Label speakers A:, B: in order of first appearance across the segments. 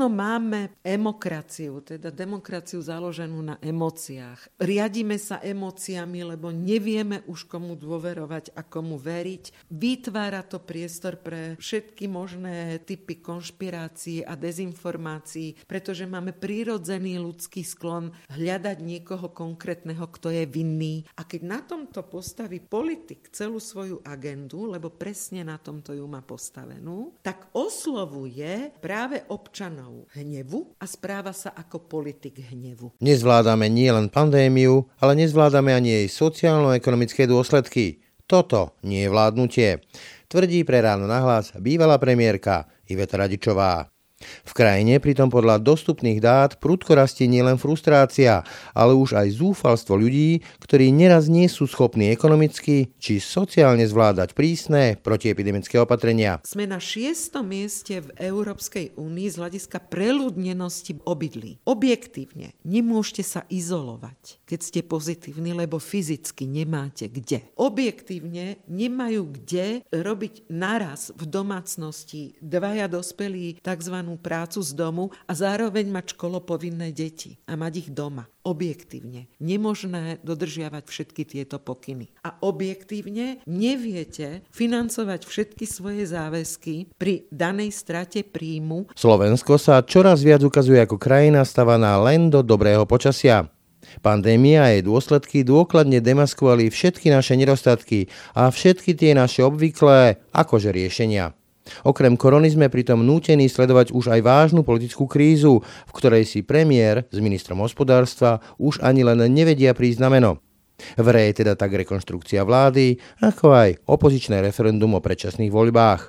A: Áno, máme emokraciu, teda demokraciu založenú na emóciách. Riadíme sa emóciami, lebo nevieme už komu dôverovať a komu veriť. Vytvára to priestor pre všetky možné typy konšpirácií a dezinformácií, pretože máme prírodzený ľudský sklon hľadať niekoho konkrétneho, kto je vinný. A keď na tomto postaví politik celú svoju agendu, lebo presne na tomto ju má postavenú, tak oslovuje práve občanov hlavu hnevu a správa sa ako politik hnevu.
B: Nezvládame nie len pandémiu, ale nezvládame ani jej sociálno-ekonomické dôsledky. Toto nie je vládnutie, tvrdí pre ráno nahlas bývalá premiérka Iveta Radičová. V krajine pritom podľa dostupných dát prudko rastie nielen frustrácia, ale už aj zúfalstvo ľudí, ktorí neraz nie sú schopní ekonomicky či sociálne zvládať prísne protiepidemické opatrenia.
A: Sme na šiestom mieste v Európskej únii z hľadiska preľudnenosti obydlí. Objektívne nemôžete sa izolovať, keď ste pozitívni, lebo fyzicky nemáte kde. Objektívne nemajú kde robiť naraz v domácnosti dvaja dospelí tzv vykonanú prácu z domu a zároveň mať školopovinné deti a mať ich doma. Objektívne. Nemožné dodržiavať všetky tieto pokyny. A objektívne neviete financovať všetky svoje záväzky pri danej strate príjmu.
B: Slovensko sa čoraz viac ukazuje ako krajina stavaná len do dobrého počasia. Pandémia a jej dôsledky dôkladne demaskovali všetky naše nedostatky a všetky tie naše obvyklé akože riešenia. Okrem korony sme pritom nútení sledovať už aj vážnu politickú krízu, v ktorej si premiér s ministrom hospodárstva už ani len nevedia prísť na meno. Vrej teda tak rekonštrukcia vlády, ako aj opozičné referendum o predčasných voľbách.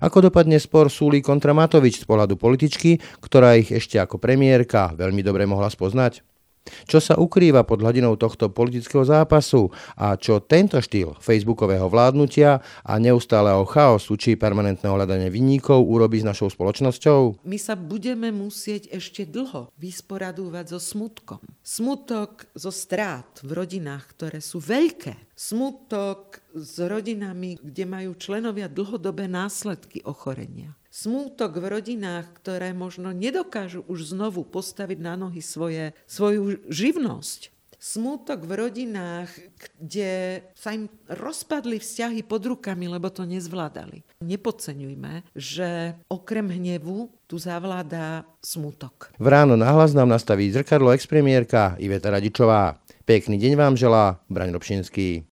B: Ako dopadne spor Súli kontra Matovič z pohľadu političky, ktorá ich ešte ako premiérka veľmi dobre mohla spoznať? Čo sa ukrýva pod hladinou tohto politického zápasu a čo tento štýl facebookového vládnutia a neustáleho chaosu či permanentného hľadania vinníkov urobí s našou spoločnosťou?
A: My sa budeme musieť ešte dlho vysporadúvať so smutkom. Smutok zo strát v rodinách, ktoré sú veľké. Smutok s rodinami, kde majú členovia dlhodobé následky ochorenia smútok v rodinách, ktoré možno nedokážu už znovu postaviť na nohy svoje, svoju živnosť. Smútok v rodinách, kde sa im rozpadli vzťahy pod rukami, lebo to nezvládali. Nepodceňujme, že okrem hnevu tu zavládá smútok.
B: V ráno nahlas nám nastaví zrkadlo expremiérka Iveta Radičová. Pekný deň vám želá Braň Robšinský.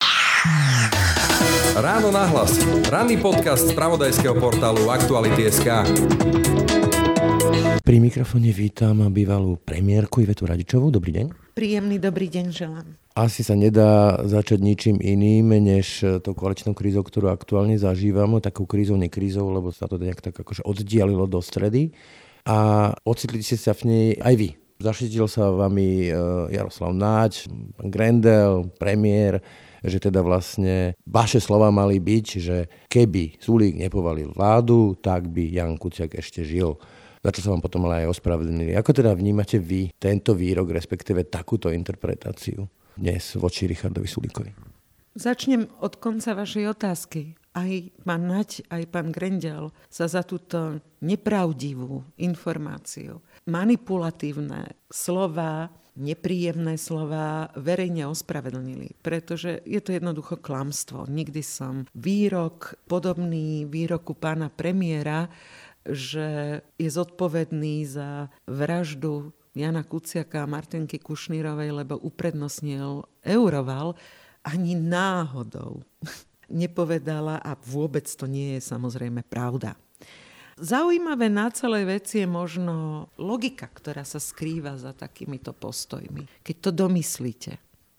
C: Ráno nahlas. Ranný podcast z pravodajského portálu Aktuality.sk.
B: Pri mikrofóne vítam bývalú premiérku Ivetu Radičovú. Dobrý deň.
A: Príjemný dobrý deň želám.
B: Asi sa nedá začať ničím iným, než tou koaličnou krízou, ktorú aktuálne zažívame, takou krízou, nekrízou, lebo sa to nejak tak akože oddialilo do stredy. A ocitli ste sa v nej aj vy. Zaštítil sa vami e, Jaroslav Náč, pán Grendel, premiér, že teda vlastne vaše slova mali byť, že keby Sulík nepovalil vládu, tak by Jan Kuciak ešte žil. Za čo sa vám potom ale aj ospravedlnili. Ako teda vnímate vy tento výrok, respektíve takúto interpretáciu dnes voči Richardovi Sulíkovi?
A: Začnem od konca vašej otázky. Aj pán Nať, aj pán Grendel sa za túto nepravdivú informáciu, manipulatívne slova nepríjemné slova verejne ospravedlnili, pretože je to jednoducho klamstvo. Nikdy som výrok podobný výroku pána premiéra, že je zodpovedný za vraždu Jana Kuciaka a Martinky Kušnírovej, lebo uprednostnil Euroval, ani náhodou nepovedala a vôbec to nie je samozrejme pravda. Zaujímavé na celej veci je možno logika, ktorá sa skrýva za takýmito postojmi. Keď to domyslíte.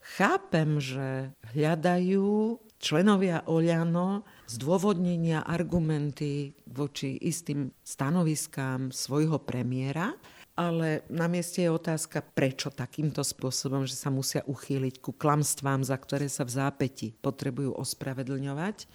A: Chápem, že hľadajú členovia Oľano zdôvodnenia, argumenty voči istým stanoviskám svojho premiéra, ale na mieste je otázka, prečo takýmto spôsobom, že sa musia uchýliť ku klamstvám, za ktoré sa v zápäti potrebujú ospravedlňovať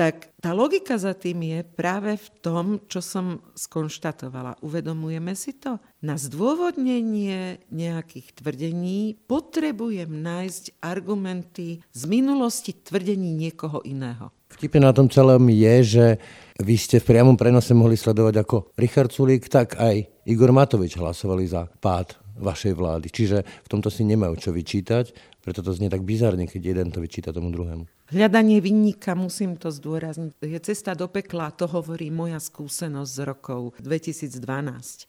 A: tak tá logika za tým je práve v tom, čo som skonštatovala. Uvedomujeme si to? Na zdôvodnenie nejakých tvrdení potrebujem nájsť argumenty z minulosti tvrdení niekoho iného.
B: Vtipne na tom celom je, že vy ste v priamom prenose mohli sledovať ako Richard Sulík, tak aj Igor Matovič hlasovali za pád vašej vlády. Čiže v tomto si nemajú čo vyčítať, preto to znie tak bizarne, keď jeden to vyčíta tomu druhému.
A: Hľadanie vinníka, musím to zdôrazniť, je cesta do pekla, to hovorí moja skúsenosť z rokov 2012.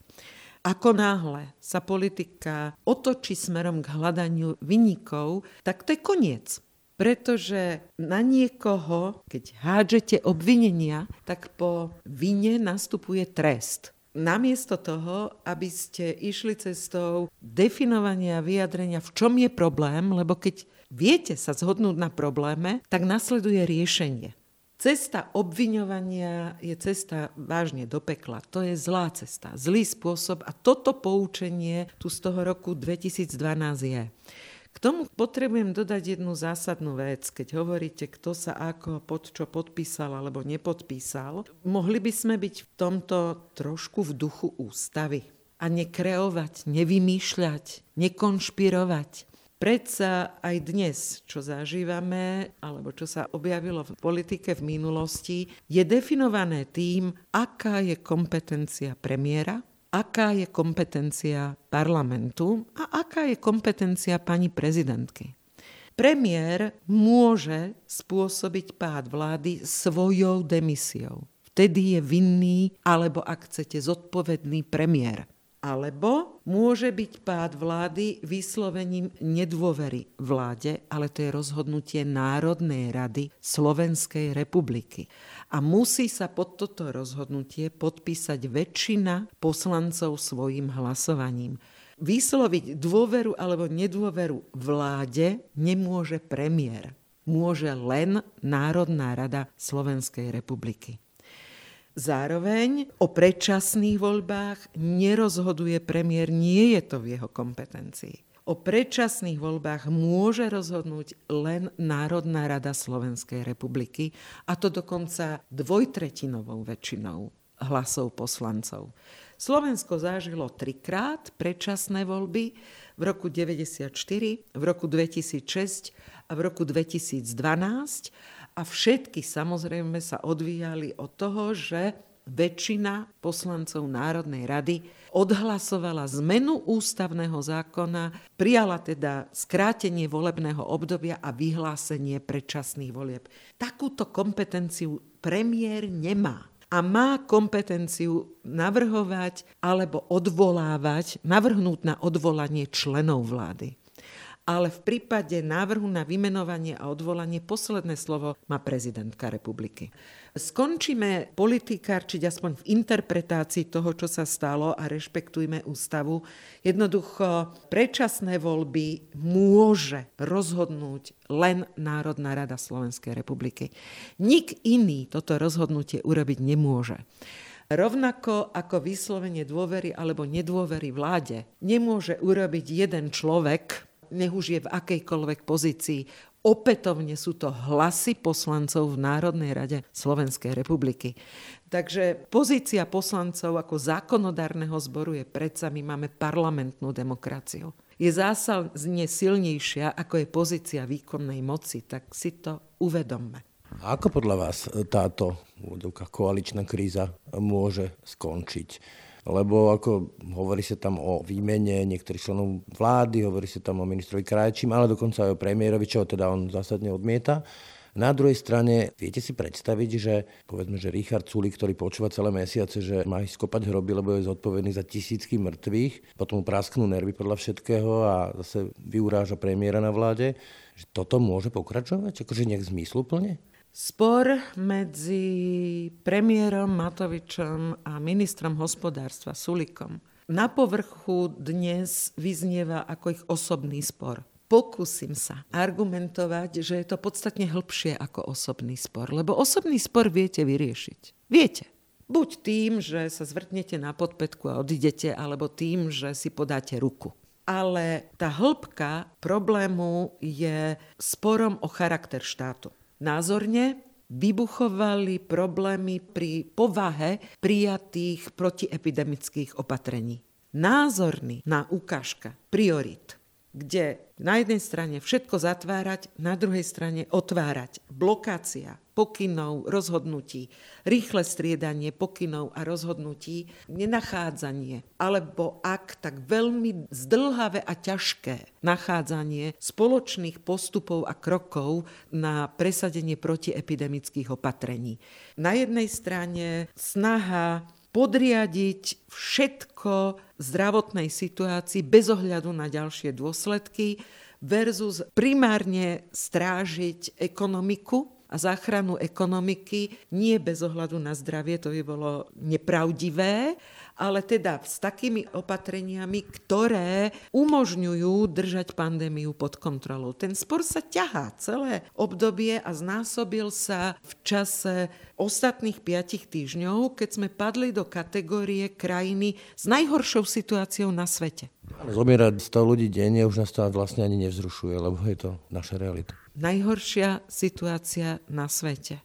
A: Ako náhle sa politika otočí smerom k hľadaniu vinníkov, tak to je koniec. Pretože na niekoho, keď hádžete obvinenia, tak po vine nastupuje trest. Namiesto toho, aby ste išli cestou definovania vyjadrenia, v čom je problém, lebo keď viete sa zhodnúť na probléme, tak nasleduje riešenie. Cesta obviňovania je cesta vážne do pekla. To je zlá cesta, zlý spôsob a toto poučenie tu z toho roku 2012 je. Tomu potrebujem dodať jednu zásadnú vec. Keď hovoríte, kto sa ako pod čo podpísal alebo nepodpísal, mohli by sme byť v tomto trošku v duchu ústavy a nekreovať, nevymýšľať, nekonšpirovať. Predsa aj dnes, čo zažívame, alebo čo sa objavilo v politike v minulosti, je definované tým, aká je kompetencia premiéra, aká je kompetencia parlamentu a aká je kompetencia pani prezidentky. Premiér môže spôsobiť pád vlády svojou demisiou. Vtedy je vinný, alebo ak chcete, zodpovedný premiér. Alebo môže byť pád vlády vyslovením nedôvery vláde, ale to je rozhodnutie Národnej rady Slovenskej republiky. A musí sa pod toto rozhodnutie podpísať väčšina poslancov svojim hlasovaním. Vysloviť dôveru alebo nedôveru vláde nemôže premiér. Môže len Národná rada Slovenskej republiky. Zároveň o predčasných voľbách nerozhoduje premiér, nie je to v jeho kompetencii. O predčasných voľbách môže rozhodnúť len Národná rada Slovenskej republiky, a to dokonca dvojtretinovou väčšinou hlasov poslancov. Slovensko zažilo trikrát predčasné voľby v roku 1994, v roku 2006 a v roku 2012 a všetky samozrejme sa odvíjali od toho, že väčšina poslancov Národnej rady odhlasovala zmenu ústavného zákona, prijala teda skrátenie volebného obdobia a vyhlásenie predčasných volieb. Takúto kompetenciu premiér nemá a má kompetenciu navrhovať alebo odvolávať, navrhnúť na odvolanie členov vlády ale v prípade návrhu na vymenovanie a odvolanie posledné slovo má prezidentka republiky. Skončíme politikárčiť aspoň v interpretácii toho, čo sa stalo a rešpektujme ústavu. Jednoducho predčasné voľby môže rozhodnúť len Národná rada Slovenskej republiky. Nik iný toto rozhodnutie urobiť nemôže. Rovnako ako vyslovenie dôvery alebo nedôvery vláde nemôže urobiť jeden človek, nech už je v akejkoľvek pozícii. Opätovne sú to hlasy poslancov v Národnej rade Slovenskej republiky. Takže pozícia poslancov ako zákonodárneho zboru je predsa, my máme parlamentnú demokraciu. Je zásadne silnejšia, ako je pozícia výkonnej moci, tak si to uvedomme.
B: A ako podľa vás táto koaličná kríza môže skončiť? Lebo ako hovorí sa tam o výmene niektorých členov vlády, hovorí sa tam o ministrovi Krajčím, ale dokonca aj o premiérovi, čo teda on zásadne odmieta. Na druhej strane, viete si predstaviť, že povedzme, že Richard Sulik, ktorý počúva celé mesiace, že má ísť skopať hroby, lebo je zodpovedný za tisícky mŕtvych, potom mu prasknú nervy podľa všetkého a zase vyuráža premiéra na vláde, že toto môže pokračovať, akože nejak zmysluplne?
A: Spor medzi premiérom Matovičom a ministrom hospodárstva Sulikom na povrchu dnes vyznieva ako ich osobný spor. Pokúsim sa argumentovať, že je to podstatne hĺbšie ako osobný spor, lebo osobný spor viete vyriešiť. Viete. Buď tým, že sa zvrtnete na podpetku a odidete, alebo tým, že si podáte ruku. Ale tá hĺbka problému je sporom o charakter štátu. Názorne vybuchovali problémy pri povahe prijatých protiepidemických opatrení. Názorný na ukážka priorit kde na jednej strane všetko zatvárať, na druhej strane otvárať. Blokácia pokynov, rozhodnutí, rýchle striedanie pokynov a rozhodnutí, nenachádzanie, alebo ak tak veľmi zdlhavé a ťažké nachádzanie spoločných postupov a krokov na presadenie protiepidemických opatrení. Na jednej strane snaha podriadiť všetko zdravotnej situácii bez ohľadu na ďalšie dôsledky versus primárne strážiť ekonomiku a záchranu ekonomiky. Nie bez ohľadu na zdravie, to by bolo nepravdivé, ale teda s takými opatreniami, ktoré umožňujú držať pandémiu pod kontrolou. Ten spor sa ťahá celé obdobie a znásobil sa v čase ostatných piatich týždňov, keď sme padli do kategórie krajiny s najhoršou situáciou na svete.
B: Zomierať 100 ľudí denne už nás to vlastne ani nevzrušuje, lebo je to naša realita.
A: Najhoršia situácia na svete.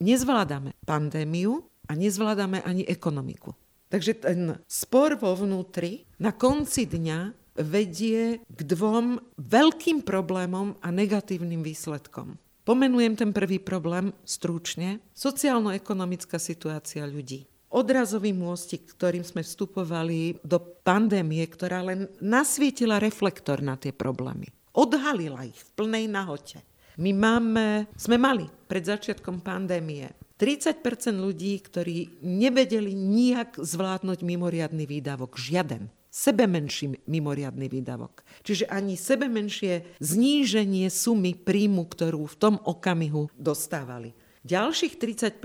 A: Nezvládame pandémiu a nezvládame ani ekonomiku. Takže ten spor vo vnútri na konci dňa vedie k dvom veľkým problémom a negatívnym výsledkom. Pomenujem ten prvý problém stručne. Sociálno-ekonomická situácia ľudí. Odrazový môstik, ktorým sme vstupovali do pandémie, ktorá len nasvietila reflektor na tie problémy. Odhalila ich v plnej nahote. My máme, sme mali pred začiatkom pandémie 30% ľudí, ktorí nevedeli nijak zvládnuť mimoriadný výdavok. Žiaden. Sebe menší mimoriadný výdavok. Čiže ani sebe menšie zníženie sumy príjmu, ktorú v tom okamihu dostávali. Ďalších 35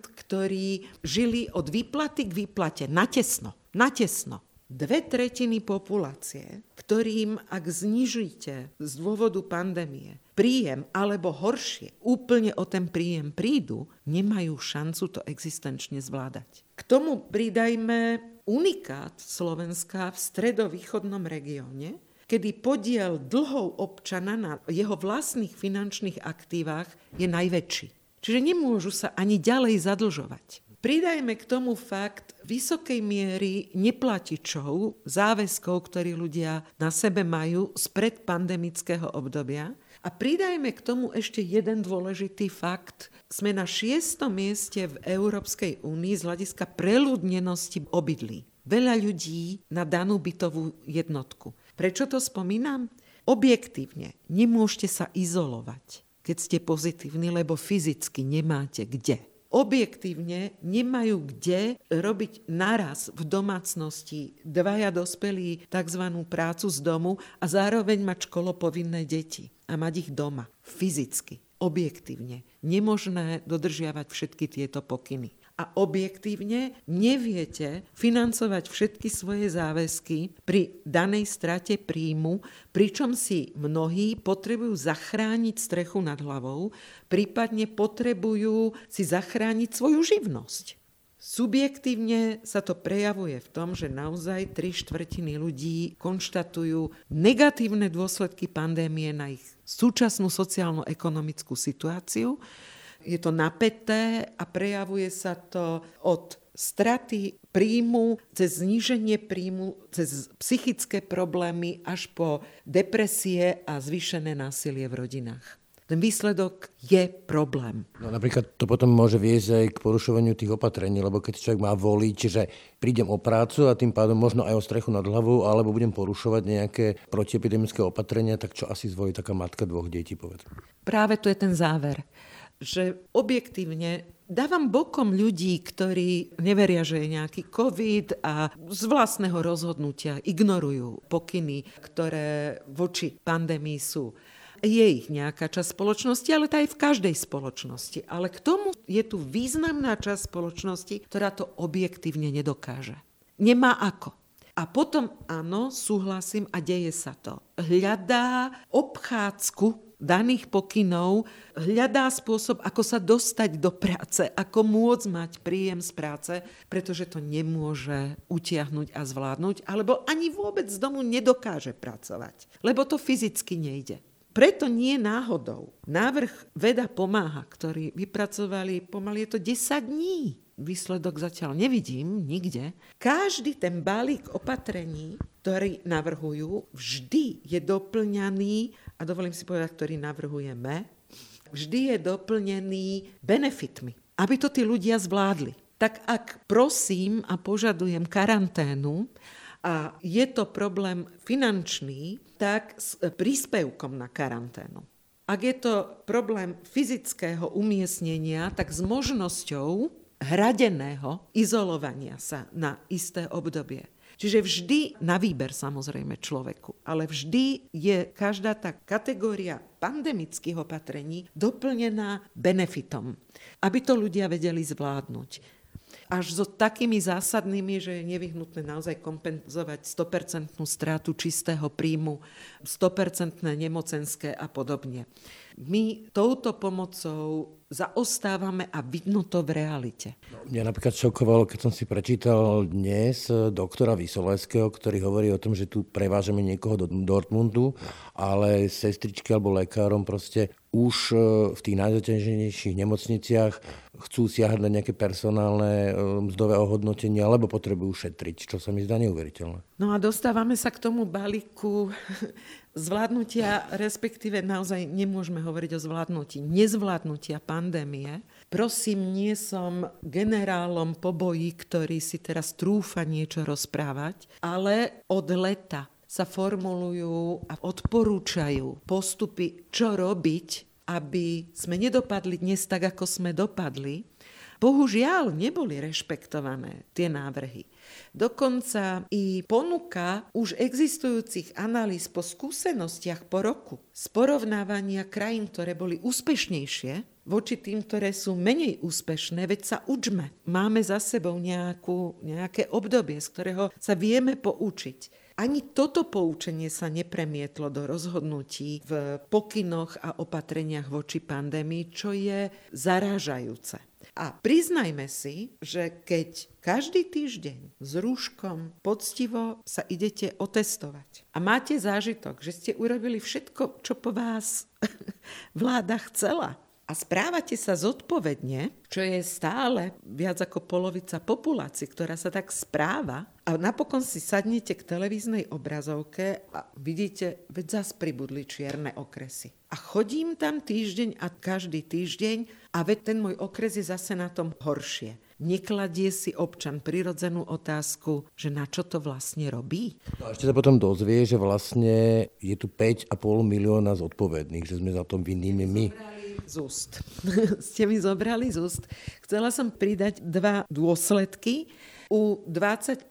A: ktorí žili od výplaty k výplate natesno. Natesno dve tretiny populácie, ktorým ak znižíte z dôvodu pandémie príjem alebo horšie, úplne o ten príjem prídu, nemajú šancu to existenčne zvládať. K tomu pridajme unikát Slovenska v stredovýchodnom regióne, kedy podiel dlhov občana na jeho vlastných finančných aktívach je najväčší. Čiže nemôžu sa ani ďalej zadlžovať. Pridajme k tomu fakt vysokej miery neplatičov, záväzkov, ktorí ľudia na sebe majú z predpandemického obdobia. A pridajme k tomu ešte jeden dôležitý fakt. Sme na šiestom mieste v Európskej únii z hľadiska preľudnenosti obydlí. Veľa ľudí na danú bytovú jednotku. Prečo to spomínam? Objektívne nemôžete sa izolovať, keď ste pozitívni, lebo fyzicky nemáte kde objektívne nemajú kde robiť naraz v domácnosti dvaja dospelí tzv. prácu z domu a zároveň mať školopovinné deti a mať ich doma, fyzicky, objektívne. Nemožné dodržiavať všetky tieto pokyny a objektívne neviete financovať všetky svoje záväzky pri danej strate príjmu, pričom si mnohí potrebujú zachrániť strechu nad hlavou, prípadne potrebujú si zachrániť svoju živnosť. Subjektívne sa to prejavuje v tom, že naozaj tri štvrtiny ľudí konštatujú negatívne dôsledky pandémie na ich súčasnú sociálno-ekonomickú situáciu, je to napäté a prejavuje sa to od straty príjmu, cez zníženie príjmu, cez psychické problémy až po depresie a zvýšené násilie v rodinách. Ten výsledok je problém.
B: No, napríklad to potom môže viesť aj k porušovaniu tých opatrení, lebo keď človek má voliť, čiže prídem o prácu a tým pádom možno aj o strechu nad hlavou, alebo budem porušovať nejaké protiepidemické opatrenia, tak čo asi zvolí taká matka dvoch detí, povedz.
A: Práve to je ten záver že objektívne dávam bokom ľudí, ktorí neveria, že je nejaký COVID a z vlastného rozhodnutia ignorujú pokyny, ktoré voči pandémii sú. Je ich nejaká časť spoločnosti, ale tá je v každej spoločnosti. Ale k tomu je tu významná časť spoločnosti, ktorá to objektívne nedokáže. Nemá ako. A potom áno, súhlasím a deje sa to. Hľadá obchádzku daných pokynov hľadá spôsob, ako sa dostať do práce, ako môcť mať príjem z práce, pretože to nemôže utiahnuť a zvládnuť, alebo ani vôbec z domu nedokáže pracovať, lebo to fyzicky nejde. Preto nie náhodou. Návrh Veda pomáha, ktorý vypracovali pomaly je to 10 dní. Výsledok zatiaľ nevidím nikde. Každý ten balík opatrení, ktorý navrhujú, vždy je doplňaný, a dovolím si povedať, ktorý navrhujeme, vždy je doplnený benefitmi, aby to tí ľudia zvládli. Tak ak prosím a požadujem karanténu, a je to problém finančný, tak s príspevkom na karanténu. Ak je to problém fyzického umiestnenia, tak s možnosťou hradeného izolovania sa na isté obdobie. Čiže vždy na výber samozrejme človeku, ale vždy je každá tá kategória pandemických opatrení doplnená benefitom, aby to ľudia vedeli zvládnuť až so takými zásadnými, že je nevyhnutné naozaj kompenzovať 100% strátu čistého príjmu, 100% nemocenské a podobne. My touto pomocou zaostávame a vidno to v realite.
B: Mňa napríklad šokovalo, keď som si prečítal dnes doktora Vysoleského, ktorý hovorí o tom, že tu prevážame niekoho do Dortmundu, ale sestričky alebo lekárom proste už e, v tých najzaťaženejších nemocniciach chcú siahať na nejaké personálne e, mzdové ohodnotenie alebo potrebujú šetriť, čo sa mi zdá neuveriteľné.
A: No a dostávame sa k tomu balíku zvládnutia, respektíve naozaj nemôžeme hovoriť o zvládnutí, nezvládnutia pandémie. Prosím, nie som generálom po boji, ktorý si teraz trúfa niečo rozprávať, ale od leta sa formulujú a odporúčajú postupy, čo robiť, aby sme nedopadli dnes tak, ako sme dopadli. Bohužiaľ, neboli rešpektované tie návrhy. Dokonca i ponuka už existujúcich analýz po skúsenostiach po roku z porovnávania krajín, ktoré boli úspešnejšie, voči tým, ktoré sú menej úspešné, veď sa učme. Máme za sebou nejakú, nejaké obdobie, z ktorého sa vieme poučiť. Ani toto poučenie sa nepremietlo do rozhodnutí v pokynoch a opatreniach voči pandémii, čo je zarážajúce. A priznajme si, že keď každý týždeň s rúškom poctivo sa idete otestovať a máte zážitok, že ste urobili všetko, čo po vás vláda chcela, a správate sa zodpovedne, čo je stále viac ako polovica populácie, ktorá sa tak správa, a napokon si sadnete k televíznej obrazovke a vidíte, veď zas pribudli čierne okresy. A chodím tam týždeň a každý týždeň a veď ten môj okres je zase na tom horšie. Nekladie si občan prirodzenú otázku, že na čo to vlastne robí?
B: No a ešte sa potom dozvie, že vlastne je tu 5,5 milióna zodpovedných, že sme za tom vinnými my.
A: Z úst. Ste mi zobrali z úst. Chcela som pridať dva dôsledky u 20%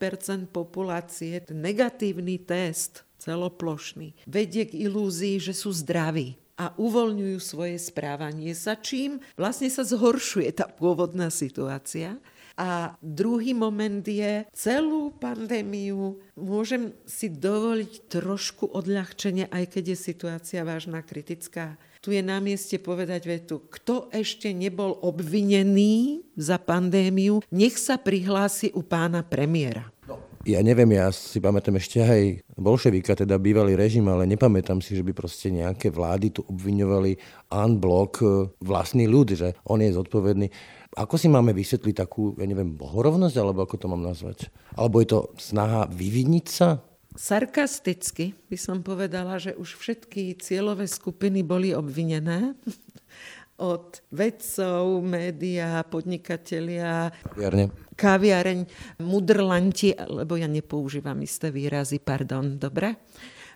A: populácie negatívny test celoplošný vedie k ilúzii, že sú zdraví a uvoľňujú svoje správanie, sa čím vlastne sa zhoršuje tá pôvodná situácia. A druhý moment je, celú pandémiu môžem si dovoliť trošku odľahčenie, aj keď je situácia vážna, kritická tu je na mieste povedať vetu, kto ešte nebol obvinený za pandémiu, nech sa prihlási u pána premiéra.
B: No, ja neviem, ja si pamätám ešte aj bolševika, teda bývalý režim, ale nepamätám si, že by proste nejaké vlády tu obviňovali unblock e, vlastný ľud, že on je zodpovedný. Ako si máme vysvetliť takú, ja neviem, bohorovnosť, alebo ako to mám nazvať? Alebo je to snaha vyviniť sa?
A: Sarkasticky by som povedala, že už všetky cieľové skupiny boli obvinené od vedcov, média, podnikatelia,
B: Kaviarne.
A: kaviareň, mudrlanti, lebo ja nepoužívam isté výrazy, pardon, dobre?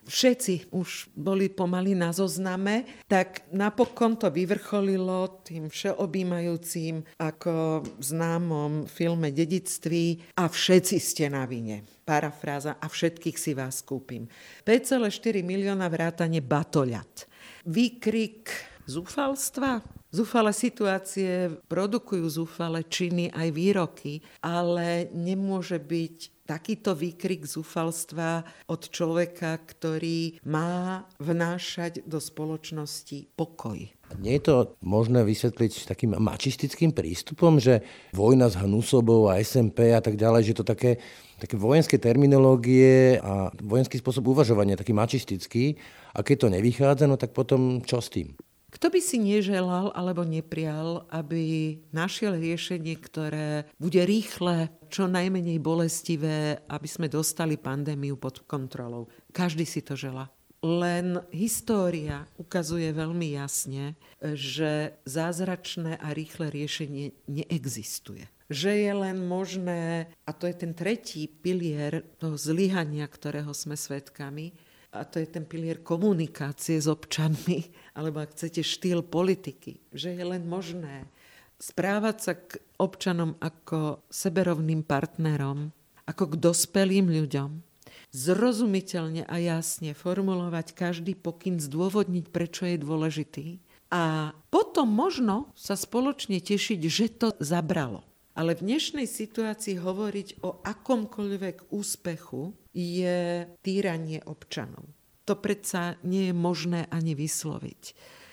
A: Všetci už boli pomaly na zozname, tak napokon to vyvrcholilo tým všeobjímajúcim ako známom filme Dedictví a všetci ste na vine. Parafráza a všetkých si vás kúpim. 5,4 milióna vrátane batoľat. Výkrik zúfalstva, Zúfale situácie produkujú zúfale činy aj výroky, ale nemôže byť takýto výkrik zúfalstva od človeka, ktorý má vnášať do spoločnosti pokoj.
B: Nie je to možné vysvetliť takým mačistickým prístupom, že vojna s Hnusobou a SMP a tak ďalej, že to také, také vojenské terminológie a vojenský spôsob uvažovania, taký mačistický, A keď to nevychádza, no tak potom čo s tým?
A: Kto by si neželal alebo neprial, aby našiel riešenie, ktoré bude rýchle, čo najmenej bolestivé, aby sme dostali pandémiu pod kontrolou? Každý si to želá. Len história ukazuje veľmi jasne, že zázračné a rýchle riešenie neexistuje že je len možné, a to je ten tretí pilier toho zlyhania, ktorého sme svedkami, a to je ten pilier komunikácie s občanmi, alebo ak chcete štýl politiky, že je len možné správať sa k občanom ako seberovným partnerom, ako k dospelým ľuďom, zrozumiteľne a jasne formulovať každý pokyn, zdôvodniť, prečo je dôležitý a potom možno sa spoločne tešiť, že to zabralo. Ale v dnešnej situácii hovoriť o akomkoľvek úspechu je týranie občanov. To predsa nie je možné ani vysloviť.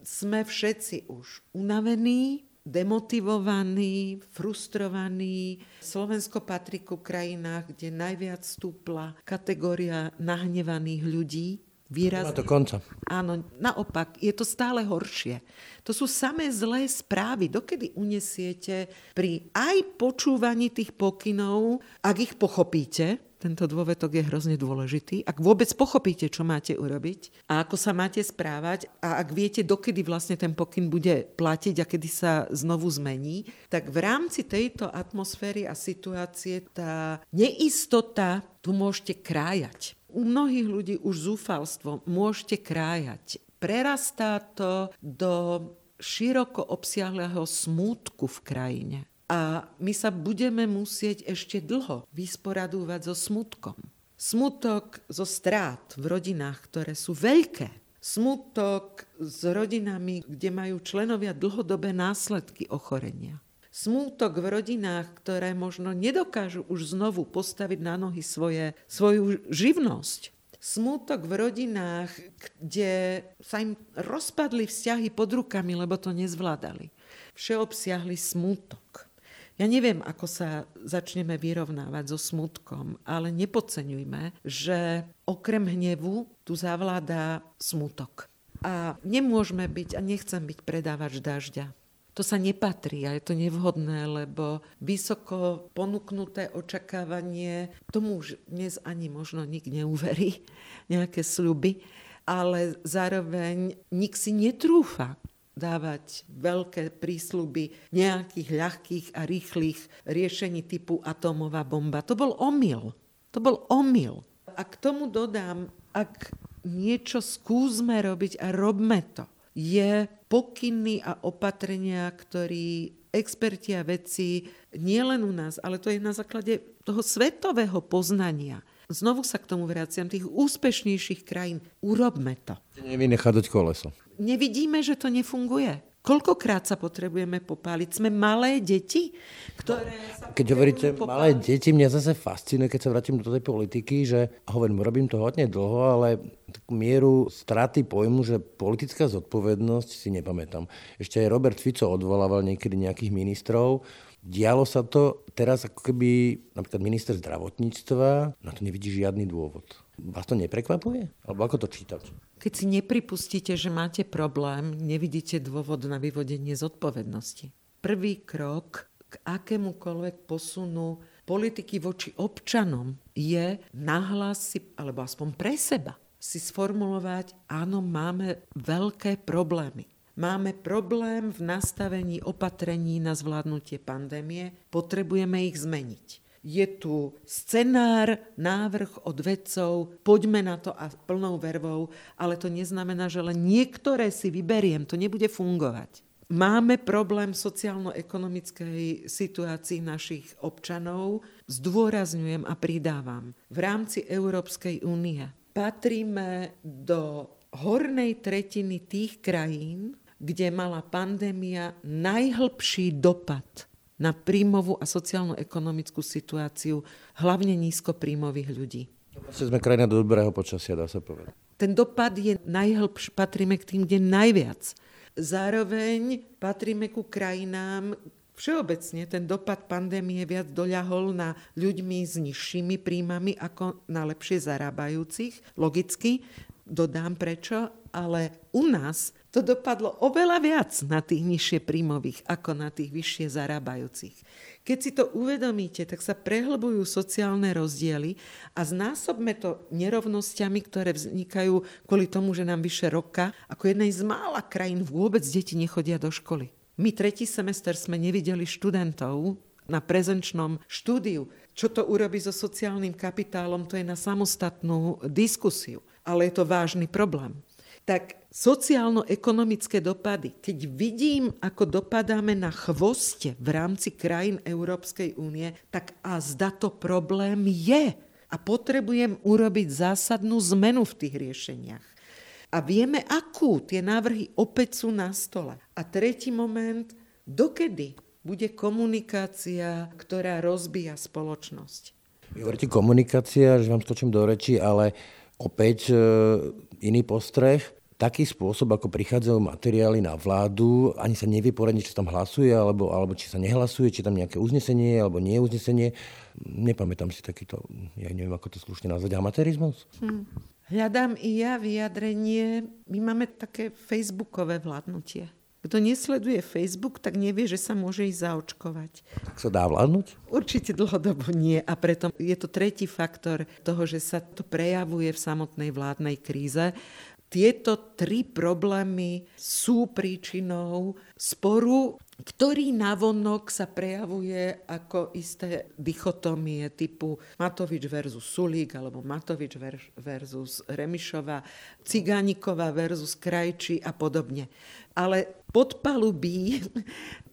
A: Sme všetci už unavení, demotivovaní, frustrovaní. Slovensko patrí ku krajinách, kde najviac stúpla kategória nahnevaných ľudí.
B: Výrazne. To konca.
A: Áno, naopak, je to stále horšie. To sú samé zlé správy. Dokedy unesiete pri aj počúvaní tých pokynov, ak ich pochopíte, tento dôvetok je hrozne dôležitý. Ak vôbec pochopíte, čo máte urobiť a ako sa máte správať a ak viete, dokedy vlastne ten pokyn bude platiť a kedy sa znovu zmení, tak v rámci tejto atmosféry a situácie tá neistota tu môžete krájať. U mnohých ľudí už zúfalstvo môžete krájať. Prerastá to do široko obsiahleho smútku v krajine. A my sa budeme musieť ešte dlho vysporadúvať so smutkom. Smutok zo strát v rodinách, ktoré sú veľké. Smutok s rodinami, kde majú členovia dlhodobé následky ochorenia. Smútok v rodinách, ktoré možno nedokážu už znovu postaviť na nohy svoje, svoju živnosť. Smútok v rodinách, kde sa im rozpadli vzťahy pod rukami, lebo to nezvládali. Všeobsiahli smútok. Ja neviem, ako sa začneme vyrovnávať so smutkom, ale nepodceňujme, že okrem hnevu tu zavládá smutok. A nemôžeme byť a nechcem byť predávač dažďa. To sa nepatrí a je to nevhodné, lebo vysoko ponúknuté očakávanie, tomu už dnes ani možno nik neuverí, nejaké sľuby, ale zároveň nik si netrúfa dávať veľké prísľuby nejakých ľahkých a rýchlych riešení typu atómová bomba. To bol omyl. To bol omyl. A k tomu dodám, ak niečo skúsme robiť a robme to, je pokyny a opatrenia, ktorí experti a vedci nielen u nás, ale to je na základe toho svetového poznania. Znovu sa k tomu vraciam, tých úspešnejších krajín. Urobme to.
B: Nevynechať koleso
A: nevidíme, že to nefunguje. Koľkokrát sa potrebujeme popáliť? Sme malé deti, ktoré sa
B: Keď hovoríte popáliť. malé deti, mňa zase fascinuje, keď sa vrátim do tej politiky, že hovorím, robím to hodne dlho, ale takú mieru straty pojmu, že politická zodpovednosť si nepamätám. Ešte aj Robert Fico odvolával niekedy nejakých ministrov. Dialo sa to teraz ako keby napríklad minister zdravotníctva, na to nevidí žiadny dôvod. Vás to neprekvapuje? Alebo ako to čítať?
A: Keď si nepripustíte, že máte problém, nevidíte dôvod na vyvodenie zodpovednosti. Prvý krok k akémukoľvek posunu politiky voči občanom je nahlas alebo aspoň pre seba, si sformulovať, áno, máme veľké problémy. Máme problém v nastavení opatrení na zvládnutie pandémie, potrebujeme ich zmeniť je tu scenár, návrh od vedcov, poďme na to a plnou vervou, ale to neznamená, že len niektoré si vyberiem, to nebude fungovať. Máme problém sociálno-ekonomickej situácii našich občanov, zdôrazňujem a pridávam. V rámci Európskej únie patríme do hornej tretiny tých krajín, kde mala pandémia najhlbší dopad na príjmovú a sociálno-ekonomickú situáciu hlavne nízkopríjmových ľudí.
B: Vlastne sme krajina do dobrého počasia, dá sa povedať.
A: Ten dopad je najhlbš, patríme k tým, kde najviac. Zároveň patríme ku krajinám, Všeobecne ten dopad pandémie viac doľahol na ľuďmi s nižšími príjmami ako na lepšie zarábajúcich, logicky. dodám prečo, ale u nás to dopadlo oveľa viac na tých nižšie príjmových ako na tých vyššie zarábajúcich. Keď si to uvedomíte, tak sa prehlbujú sociálne rozdiely a znásobme to nerovnosťami, ktoré vznikajú kvôli tomu, že nám vyše roka, ako jednej z mála krajín vôbec deti nechodia do školy. My tretí semester sme nevideli študentov na prezenčnom štúdiu. Čo to urobí so sociálnym kapitálom, to je na samostatnú diskusiu. Ale je to vážny problém tak sociálno-ekonomické dopady, keď vidím, ako dopadáme na chvoste v rámci krajín Európskej únie, tak a zda to problém je. A potrebujem urobiť zásadnú zmenu v tých riešeniach. A vieme, akú. Tie návrhy opäť sú na stole. A tretí moment, dokedy bude komunikácia, ktorá rozbíja spoločnosť.
B: Vy hovoríte komunikácia, že vám skočím do reči, ale opäť e, iný postreh taký spôsob, ako prichádzajú materiály na vládu, ani sa nevie poradiť, či tam hlasuje, alebo, alebo či sa nehlasuje, či tam nejaké uznesenie, alebo nie uznesenie. Nepamätám si takýto, ja neviem, ako to slušne nazvať, amatérizmus. Hm.
A: Hľadám i ja vyjadrenie. My máme také facebookové vládnutie. Kto nesleduje Facebook, tak nevie, že sa môže ísť zaočkovať.
B: Tak sa dá vládnuť?
A: Určite dlhodobo nie. A preto je to tretí faktor toho, že sa to prejavuje v samotnej vládnej kríze. Tieto tri problémy sú príčinou sporu, ktorý navonok sa prejavuje ako isté dichotomie typu Matovič versus Sulík alebo Matovič versus Remišova, Cigániková versus Krajči a podobne. Ale podpalubí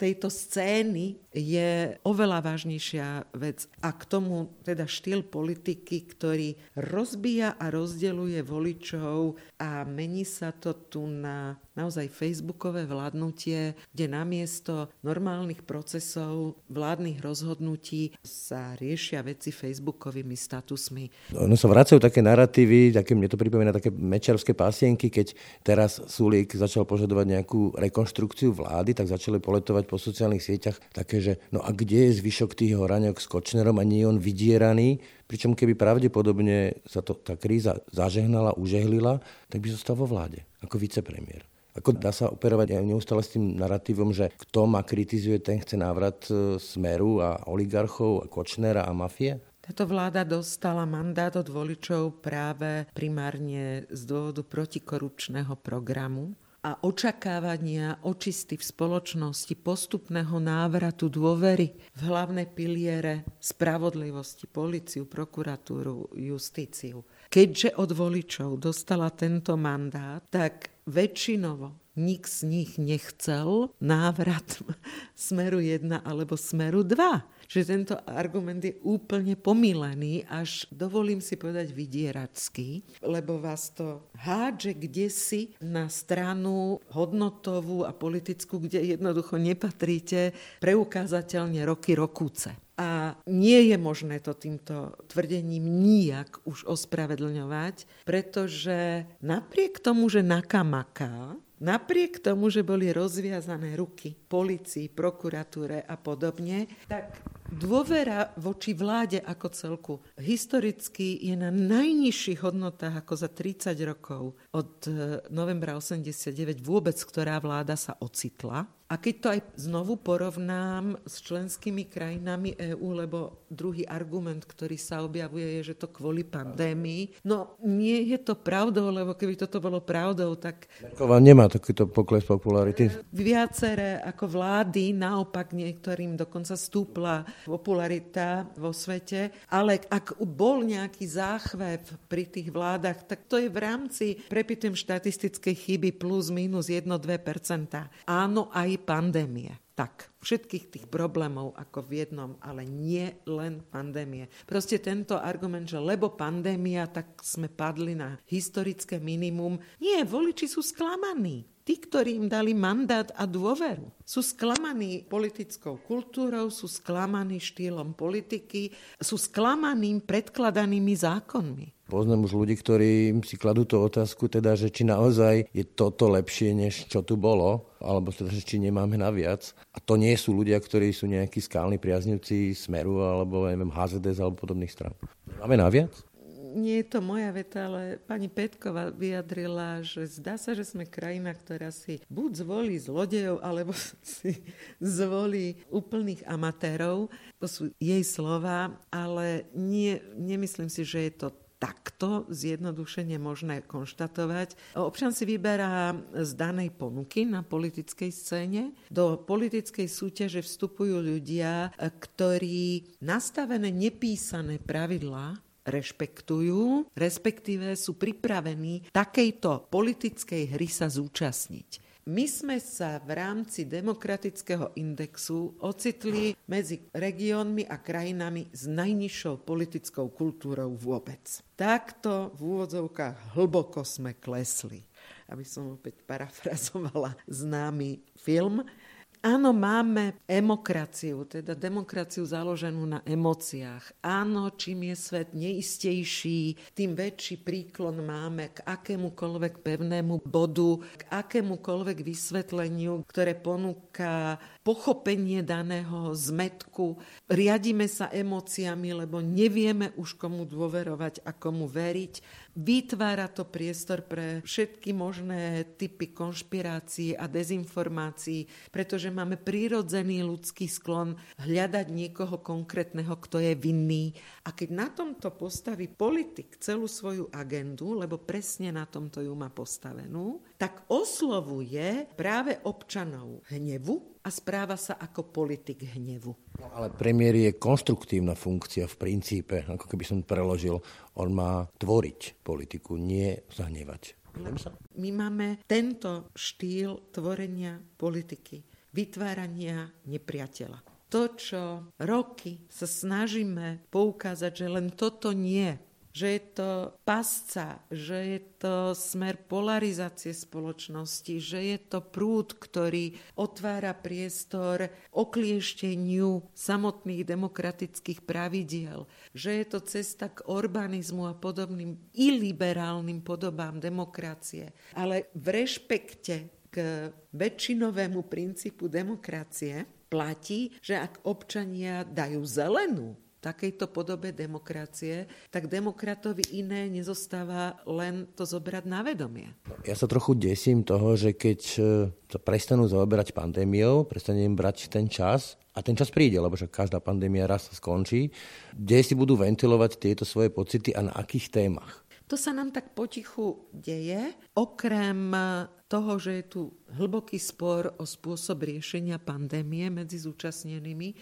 A: tejto scény je oveľa vážnejšia vec. A k tomu teda štýl politiky, ktorý rozbíja a rozdeluje voličov a mení sa to tu na naozaj facebookové vládnutie, kde namiesto normálnych procesov vládnych rozhodnutí sa riešia veci facebookovými statusmi.
B: No sa vracajú také narratívy, také, mne to pripomína také mečarovské pasienky, keď teraz Sulík začal požadovať nejakú rekonštrukciu vlády, tak začali poletovať po sociálnych sieťach také, že no a kde je zvyšok tých horaňok s Kočnerom a nie on vydieraný, pričom keby pravdepodobne sa to, tá kríza zažehnala, užehlila, tak by zostal vo vláde ako vicepremiér. Ako dá sa operovať aj neustále s tým narratívom, že kto ma kritizuje, ten chce návrat e, Smeru a oligarchov, a Kočnera a mafie?
A: Táto vláda dostala mandát od voličov práve primárne z dôvodu protikorupčného programu a očakávania očisty v spoločnosti postupného návratu dôvery v hlavné piliere spravodlivosti, policiu, prokuratúru, justíciu. Keďže od voličov dostala tento mandát, tak väčšinovo nik z nich nechcel návrat smeru 1 alebo smeru 2. Že tento argument je úplne pomílený, až dovolím si povedať vydieračský, lebo vás to hádže kde si na stranu hodnotovú a politickú, kde jednoducho nepatríte preukázateľne roky rokúce. A nie je možné to týmto tvrdením nijak už ospravedlňovať, pretože napriek tomu, že nakamaká, napriek tomu, že boli rozviazané ruky policii, prokuratúre a podobne, tak dôvera voči vláde ako celku historicky je na najnižších hodnotách ako za 30 rokov od eh, novembra 89 vôbec, ktorá vláda sa ocitla. A keď to aj znovu porovnám s členskými krajinami EÚ, lebo druhý argument, ktorý sa objavuje, je, že to kvôli pandémii. No nie je to pravdou, lebo keby toto bolo pravdou, tak...
B: Merková nemá takýto pokles popularity.
A: Viaceré ako vlády, naopak niektorým dokonca stúpla popularita vo svete, ale ak bol nejaký záchvev pri tých vládach, tak to je v rámci, prepitujem štatistickej chyby plus minus 1-2%. Áno, aj pandémie. Tak, všetkých tých problémov ako v jednom, ale nie len pandémie. Proste tento argument, že lebo pandémia, tak sme padli na historické minimum. Nie, voliči sú sklamaní. Tí, ktorí im dali mandát a dôveru, sú sklamaní politickou kultúrou, sú sklamaní štýlom politiky, sú sklamaní predkladanými zákonmi.
B: Poznám už ľudí, ktorí si kladú tú otázku, teda, že či naozaj je toto lepšie, než čo tu bolo, alebo teda, že či nemáme naviac. A to nie sú ľudia, ktorí sú nejakí skálni priaznivci Smeru, alebo neviem, HZDS alebo podobných stran. Máme naviac?
A: nie je to moja veta, ale pani Petkova vyjadrila, že zdá sa, že sme krajina, ktorá si buď zvolí zlodejov, alebo si zvolí úplných amatérov. To sú jej slova, ale nie, nemyslím si, že je to takto zjednodušene možné konštatovať. Občan si vyberá z danej ponuky na politickej scéne. Do politickej súťaže vstupujú ľudia, ktorí nastavené nepísané pravidlá rešpektujú, respektíve sú pripravení takejto politickej hry sa zúčastniť. My sme sa v rámci demokratického indexu ocitli medzi regiónmi a krajinami s najnižšou politickou kultúrou vôbec. Takto v úvodzovkách hlboko sme klesli. Aby som opäť parafrazovala známy film, Áno, máme emokraciu, teda demokraciu založenú na emóciách. Áno, čím je svet neistejší, tým väčší príklon máme k akémukoľvek pevnému bodu, k akémukoľvek vysvetleniu, ktoré ponúka pochopenie daného zmetku. Riadíme sa emóciami, lebo nevieme už komu dôverovať a komu veriť Vytvára to priestor pre všetky možné typy konšpirácií a dezinformácií, pretože máme prírodzený ľudský sklon hľadať niekoho konkrétneho, kto je vinný. A keď na tomto postaví politik celú svoju agendu, lebo presne na tomto ju má postavenú, tak oslovuje práve občanov hnevu, a správa sa ako politik hnevu.
B: No, ale premiér je konštruktívna funkcia v princípe, ako keby som preložil. On má tvoriť politiku, nie zahnevať.
A: My máme tento štýl tvorenia politiky, vytvárania nepriateľa. To, čo roky sa snažíme poukázať, že len toto nie že je to pasca, že je to smer polarizácie spoločnosti, že je to prúd, ktorý otvára priestor okliešteniu samotných demokratických pravidiel, že je to cesta k urbanizmu a podobným iliberálnym podobám demokracie. Ale v rešpekte k väčšinovému princípu demokracie platí, že ak občania dajú zelenú takejto podobe demokracie, tak demokratovi iné nezostáva len to zobrať na vedomie.
B: Ja sa trochu desím toho, že keď e, sa prestanú zaoberať pandémiou, prestanú im brať ten čas, a ten čas príde, lebo však každá pandémia raz sa skončí, kde si budú ventilovať tieto svoje pocity a na akých témach.
A: To sa nám tak potichu deje. Okrem toho, že je tu hlboký spor o spôsob riešenia pandémie medzi zúčastnenými,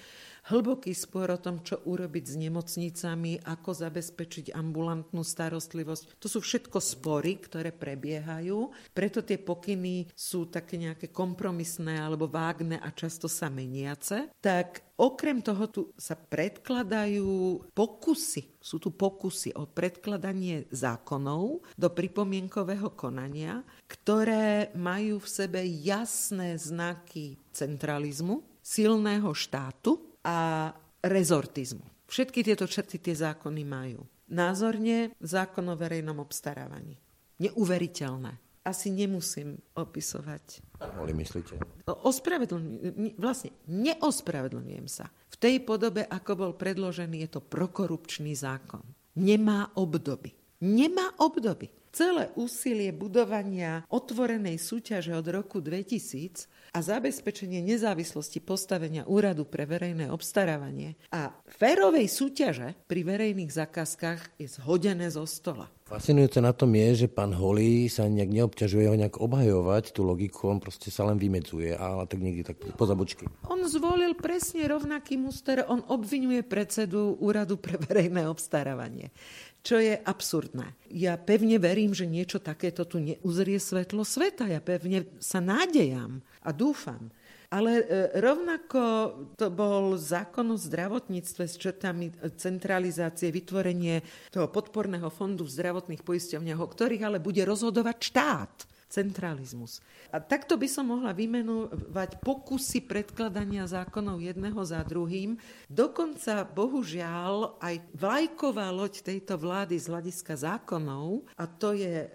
A: hlboký spor o tom, čo urobiť s nemocnicami, ako zabezpečiť ambulantnú starostlivosť. To sú všetko spory, ktoré prebiehajú, preto tie pokyny sú také nejaké kompromisné alebo vágne a často sa meniace. Tak okrem toho tu sa predkladajú pokusy, sú tu pokusy o predkladanie zákonov do pripomienkového konania, ktoré majú v sebe jasné znaky centralizmu, silného štátu, a rezortizmu. Všetky tieto črty tie zákony majú. Názorne zákon o verejnom obstarávaní. Neuveriteľné. Asi nemusím opisovať.
B: Boli myslíte?
A: Ospravedlňujem, vlastne neospravedlňujem sa. V tej podobe, ako bol predložený, je to prokorupčný zákon. Nemá obdoby. Nemá obdoby. Celé úsilie budovania otvorenej súťaže od roku 2000 a zabezpečenie nezávislosti postavenia úradu pre verejné obstarávanie a férovej súťaže pri verejných zakázkach je zhodené zo stola.
B: Fascinujúce na tom je, že pán Holý sa nejak neobťažuje ho nejak obhajovať tú logiku, on proste sa len vymedzuje, ale tak niekde tak po zabočky.
A: On zvolil presne rovnaký muster, on obvinuje predsedu úradu pre verejné obstarávanie čo je absurdné. Ja pevne verím, že niečo takéto tu neuzrie svetlo sveta. Ja pevne sa nádejam a dúfam. Ale e, rovnako to bol zákon o zdravotníctve s črtami centralizácie, vytvorenie toho podporného fondu v zdravotných poisťovniach, o ktorých ale bude rozhodovať štát centralizmus. A takto by som mohla vymenovať pokusy predkladania zákonov jedného za druhým. Dokonca, bohužiaľ, aj vlajková loď tejto vlády z hľadiska zákonov, a to je e,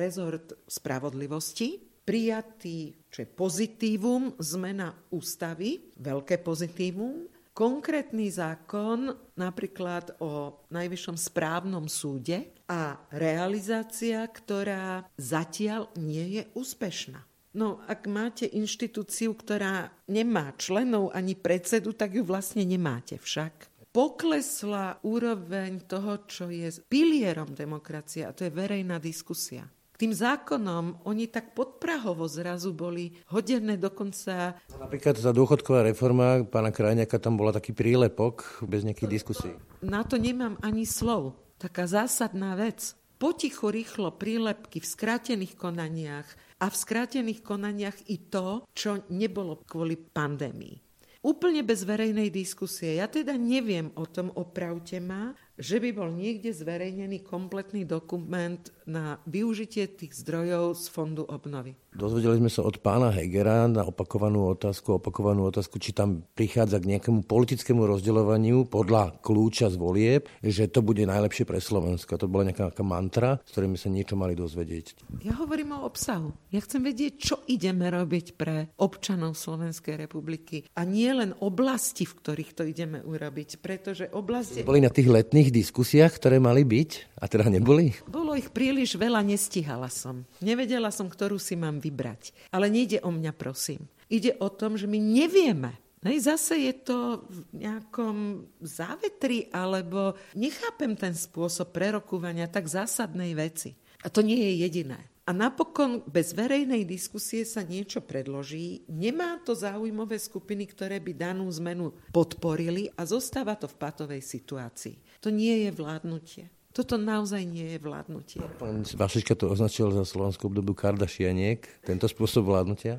A: rezort spravodlivosti, prijatý, čo je pozitívum, zmena ústavy, veľké pozitívum, konkrétny zákon, napríklad o Najvyššom správnom súde a realizácia, ktorá zatiaľ nie je úspešná. No, ak máte inštitúciu, ktorá nemá členov ani predsedu, tak ju vlastne nemáte však. Poklesla úroveň toho, čo je pilierom demokracie, a to je verejná diskusia tým zákonom oni tak podprahovo zrazu boli hodené dokonca...
B: Napríklad tá dôchodková reforma pána Krajňaka, tam bola taký prílepok bez nejakých diskusí.
A: Na to nemám ani slov. Taká zásadná vec. Potichu rýchlo prílepky v skrátených konaniach a v skrátených konaniach i to, čo nebolo kvôli pandémii. Úplne bez verejnej diskusie. Ja teda neviem o tom, opravte ma, že by bol niekde zverejnený kompletný dokument na využitie tých zdrojov z Fondu obnovy.
B: Dozvedeli sme sa od pána Hegera na opakovanú otázku, opakovanú otázku, či tam prichádza k nejakému politickému rozdeľovaniu podľa kľúča z volieb, že to bude najlepšie pre Slovensko. To bola nejaká, nejaká mantra, s ktorými sa niečo mali dozvedieť.
A: Ja hovorím o obsahu. Ja chcem vedieť, čo ideme robiť pre občanov Slovenskej republiky a nie len oblasti, v ktorých to ideme urobiť, pretože oblasti...
B: Boli na tých letných diskusiách, ktoré mali byť a teda neboli?
A: Bolo ich príliš veľa, nestihala som. Nevedela som, ktorú si mám vybrať. Ale nejde o mňa, prosím. Ide o tom, že my nevieme, Hej, zase je to v nejakom závetri, alebo nechápem ten spôsob prerokúvania tak zásadnej veci. A to nie je jediné. A napokon bez verejnej diskusie sa niečo predloží, nemá to záujmové skupiny, ktoré by danú zmenu podporili a zostáva to v patovej situácii. To nie je vládnutie. Toto naozaj nie je vládnutie.
B: Pán Vašečka to označil za slovenskú obdobu Kardašianiek, tento spôsob vládnutia.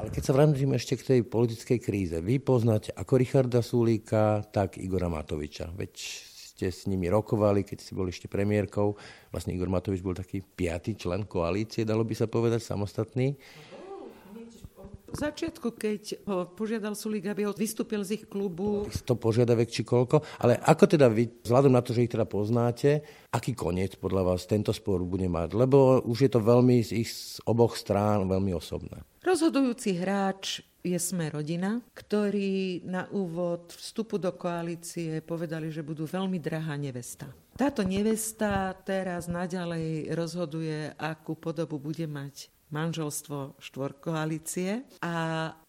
B: Ale keď sa vrátime ešte k tej politickej kríze, vy poznáte ako Richarda Sulíka, tak Igora Matoviča. Veď ste s nimi rokovali, keď si boli ešte premiérkou. Vlastne Igor Matovič bol taký piatý člen koalície, dalo by sa povedať, samostatný.
A: V začiatku, keď ho požiadal Sulík, aby ho vystúpil z ich klubu...
B: To požiadavek či koľko, ale ako teda vy, vzhľadom na to, že ich teda poznáte, aký koniec podľa vás tento spor bude mať? Lebo už je to veľmi z ich z oboch strán veľmi osobné.
A: Rozhodujúci hráč je Sme rodina, ktorí na úvod vstupu do koalície povedali, že budú veľmi drahá nevesta. Táto nevesta teraz naďalej rozhoduje, akú podobu bude mať manželstvo štvorkoalície. A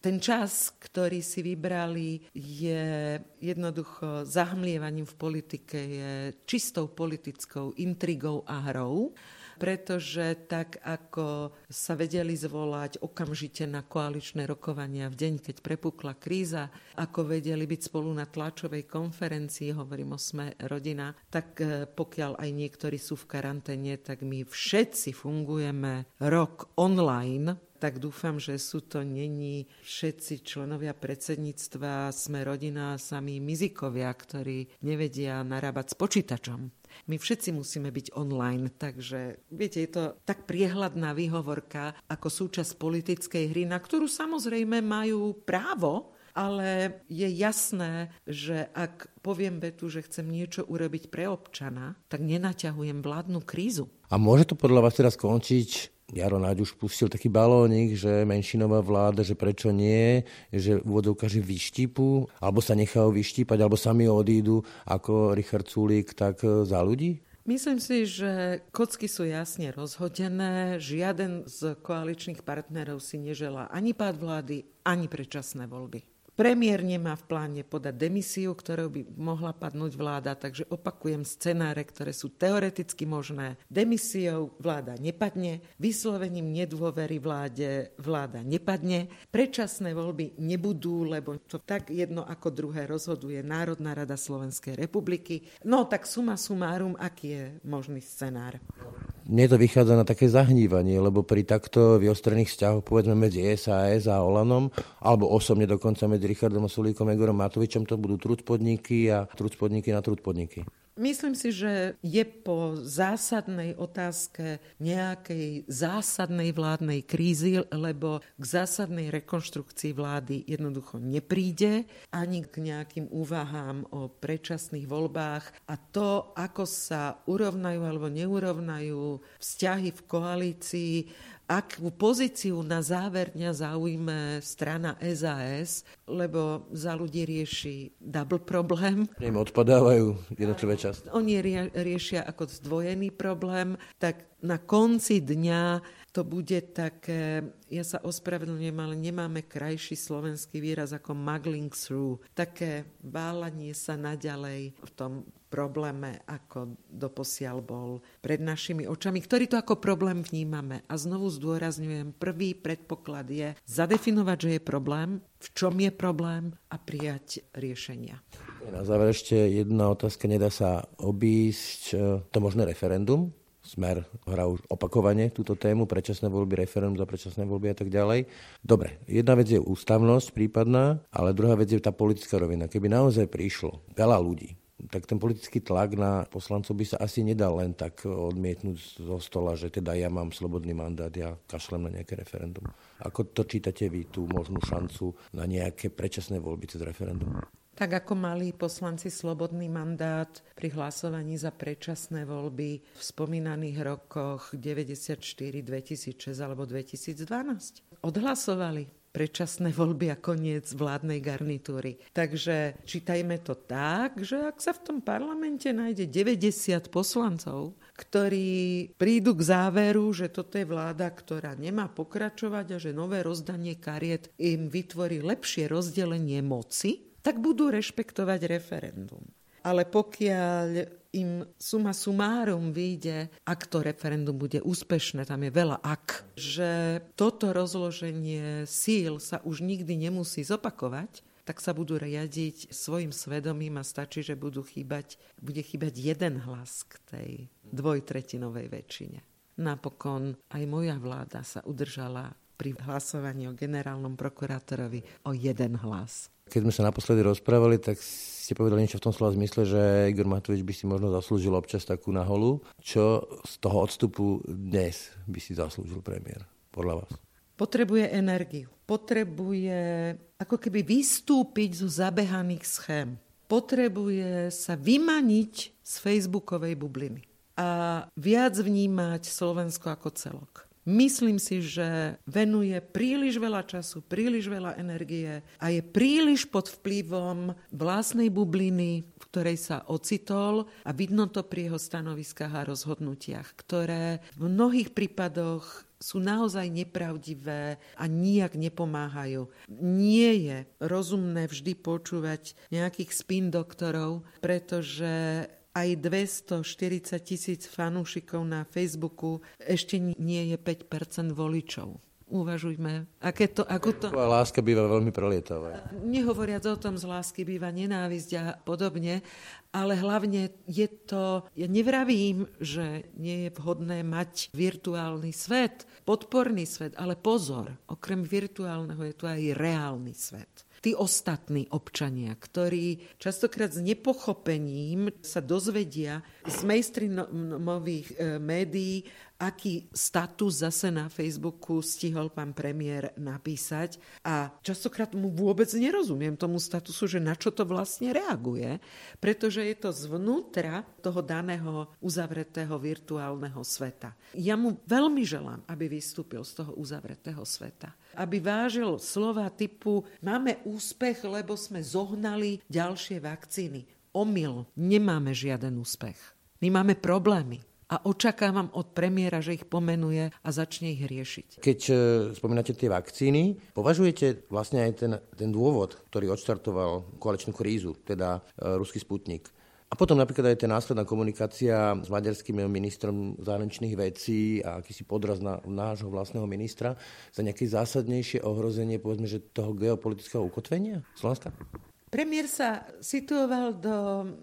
A: ten čas, ktorý si vybrali, je jednoducho zahmlievaním v politike, je čistou politickou intrigou a hrou pretože tak ako sa vedeli zvolať okamžite na koaličné rokovania v deň, keď prepukla kríza, ako vedeli byť spolu na tlačovej konferencii, hovorím o sme rodina, tak e, pokiaľ aj niektorí sú v karanténe, tak my všetci fungujeme rok online, tak dúfam, že sú to není všetci členovia predsedníctva, sme rodina, sami mizikovia, ktorí nevedia narábať s počítačom. My všetci musíme byť online, takže viete, je to tak priehľadná výhovorka ako súčasť politickej hry, na ktorú samozrejme majú právo, ale je jasné, že ak poviem vetu, že chcem niečo urobiť pre občana, tak nenaťahujem vládnu krízu.
B: A môže to podľa vás teraz skončiť Jaro Náď už pustil taký balónik, že menšinová vláda, že prečo nie, že úvodovka, že vyštípu, alebo sa nechajú vyštípať, alebo sami odídu ako Richard Sulík, tak e, za ľudí?
A: Myslím si, že kocky sú jasne rozhodené. Žiaden z koaličných partnerov si neželá ani pád vlády, ani predčasné voľby. Premiér nemá v pláne podať demisiu, ktorou by mohla padnúť vláda, takže opakujem scenáre, ktoré sú teoreticky možné. Demisiou vláda nepadne, vyslovením nedôvery vláde vláda nepadne, predčasné voľby nebudú, lebo to tak jedno ako druhé rozhoduje Národná rada Slovenskej republiky. No tak suma sumárum, aký je možný scenár?
B: mne to vychádza na také zahnívanie, lebo pri takto vyostrených vzťahoch, povedzme medzi SAS a Olanom, alebo osobne dokonca medzi Richardom Sulíkom Egorom Matovičom, to budú trud podniky a trud podniky na trud podniky.
A: Myslím si, že je po zásadnej otázke nejakej zásadnej vládnej krízy, lebo k zásadnej rekonštrukcii vlády jednoducho nepríde, ani k nejakým úvahám o predčasných voľbách a to, ako sa urovnajú alebo neurovnajú vzťahy v koalícii, akú pozíciu na záver dňa zaujme strana SAS, lebo za ľudí rieši double problém.
B: Im odpadávajú jednotlivé časti.
A: Oni riešia ako zdvojený problém, tak na konci dňa to bude také, ja sa ospravedlňujem, ale nemáme krajší slovenský výraz ako muggling through. Také válanie sa naďalej v tom probléme, ako doposiaľ bol pred našimi očami, ktorý to ako problém vnímame. A znovu zdôrazňujem, prvý predpoklad je zadefinovať, že je problém, v čom je problém a prijať riešenia.
B: Na záver ešte jedna otázka, nedá sa obísť e, to možné referendum Smer hrá už opakovane túto tému, predčasné voľby, referendum za predčasné voľby a tak ďalej. Dobre, jedna vec je ústavnosť prípadná, ale druhá vec je tá politická rovina. Keby naozaj prišlo veľa ľudí, tak ten politický tlak na poslancov by sa asi nedal len tak odmietnúť zo stola, že teda ja mám slobodný mandát, ja kašlem na nejaké referendum. Ako to čítate vy, tú možnú šancu na nejaké predčasné voľby cez referendum?
A: Tak ako mali poslanci slobodný mandát pri hlasovaní za predčasné voľby v spomínaných rokoch 94, 2006 alebo 2012. Odhlasovali predčasné voľby a koniec vládnej garnitúry. Takže čítajme to tak, že ak sa v tom parlamente nájde 90 poslancov, ktorí prídu k záveru, že toto je vláda, ktorá nemá pokračovať a že nové rozdanie kariet im vytvorí lepšie rozdelenie moci, tak budú rešpektovať referendum. Ale pokiaľ im suma sumárum vyjde, ak to referendum bude úspešné, tam je veľa ak, že toto rozloženie síl sa už nikdy nemusí zopakovať, tak sa budú riadiť svojim svedomím a stačí, že budú chýbať, bude chýbať jeden hlas k tej dvojtretinovej väčšine. Napokon aj moja vláda sa udržala pri hlasovaní o generálnom prokurátorovi o jeden hlas.
B: Keď sme sa naposledy rozprávali, tak ste povedali niečo v tom slova zmysle, že Igor Matovič by si možno zaslúžil občas takú naholu. Čo z toho odstupu dnes by si zaslúžil premiér, podľa vás?
A: Potrebuje energiu. Potrebuje ako keby vystúpiť zo zabehaných schém. Potrebuje sa vymaniť z facebookovej bubliny a viac vnímať Slovensko ako celok. Myslím si, že venuje príliš veľa času, príliš veľa energie a je príliš pod vplyvom vlastnej bubliny, v ktorej sa ocitol a vidno to pri jeho stanoviskách a rozhodnutiach, ktoré v mnohých prípadoch sú naozaj nepravdivé a nijak nepomáhajú. Nie je rozumné vždy počúvať nejakých spin doktorov, pretože aj 240 tisíc fanúšikov na Facebooku ešte nie je 5% voličov. Uvažujme, aké to, ako to...
B: A láska býva veľmi prelietavá.
A: Nehovoriac o tom, z lásky býva nenávisť a podobne, ale hlavne je to, ja nevravím, že nie je vhodné mať virtuálny svet, podporný svet, ale pozor, okrem virtuálneho je tu aj reálny svet tí ostatní občania, ktorí častokrát s nepochopením sa dozvedia z mainstreamových e, médií aký status zase na Facebooku stihol pán premiér napísať a častokrát mu vôbec nerozumiem tomu statusu, že na čo to vlastne reaguje, pretože je to zvnútra toho daného uzavretého virtuálneho sveta. Ja mu veľmi želám, aby vystúpil z toho uzavretého sveta. Aby vážil slova typu máme úspech, lebo sme zohnali ďalšie vakcíny. Omyl, nemáme žiaden úspech. My máme problémy a očakávam od premiéra, že ich pomenuje a začne ich riešiť.
B: Keď uh, spomínate tie vakcíny, považujete vlastne aj ten, ten dôvod, ktorý odštartoval koaličnú krízu, teda uh, ruský sputnik, a potom napríklad aj tá následná komunikácia s maďarským ministrom zahraničných vecí a akýsi podraz na nášho vlastného ministra za nejaké zásadnejšie ohrozenie, povedzme, že toho geopolitického ukotvenia Slovenska?
A: Premiér sa situoval do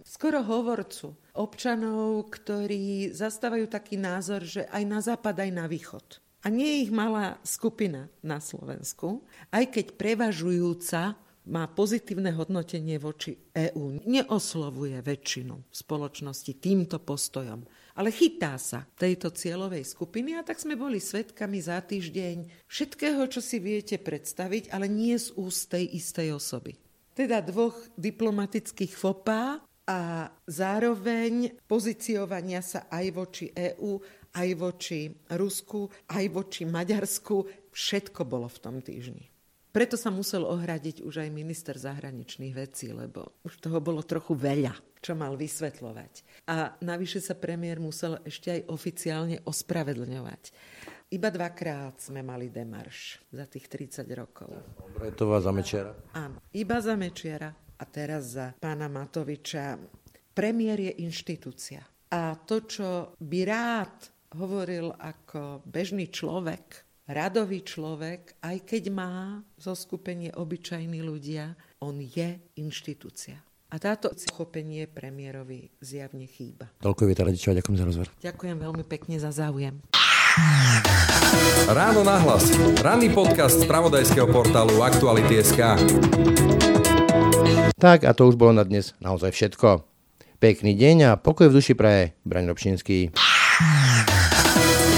A: skoro hovorcu občanov, ktorí zastávajú taký názor, že aj na západ, aj na východ. A nie ich malá skupina na Slovensku, aj keď prevažujúca má pozitívne hodnotenie voči EÚ. Neoslovuje väčšinu spoločnosti týmto postojom, ale chytá sa tejto cieľovej skupiny a tak sme boli svetkami za týždeň všetkého, čo si viete predstaviť, ale nie z úst tej istej osoby teda dvoch diplomatických fopá a zároveň pozíciovania sa aj voči EÚ aj voči Rusku, aj voči Maďarsku. Všetko bolo v tom týždni. Preto sa musel ohradiť už aj minister zahraničných vecí, lebo už toho bolo trochu veľa, čo mal vysvetľovať. A navyše sa premiér musel ešte aj oficiálne ospravedlňovať. Iba dvakrát sme mali demarš za tých 30 rokov.
B: Bretová za Mečiara?
A: Áno, iba za Mečiara a teraz za pána Matoviča. Premiér je inštitúcia. A to, čo by rád hovoril ako bežný človek, radový človek, aj keď má zo skupenie obyčajní ľudia, on je inštitúcia. A táto pochopenie premiérovi zjavne chýba.
B: Toľko Vieta Radičová, ďakujem za rozhovor.
A: Ďakujem veľmi pekne za záujem.
C: Ráno nahlas. Ranný podcast z pravodajského portálu Aktuality.sk
B: Tak a to už bolo na dnes naozaj všetko. Pekný deň a pokoj v duši praje. Braň Robšinský.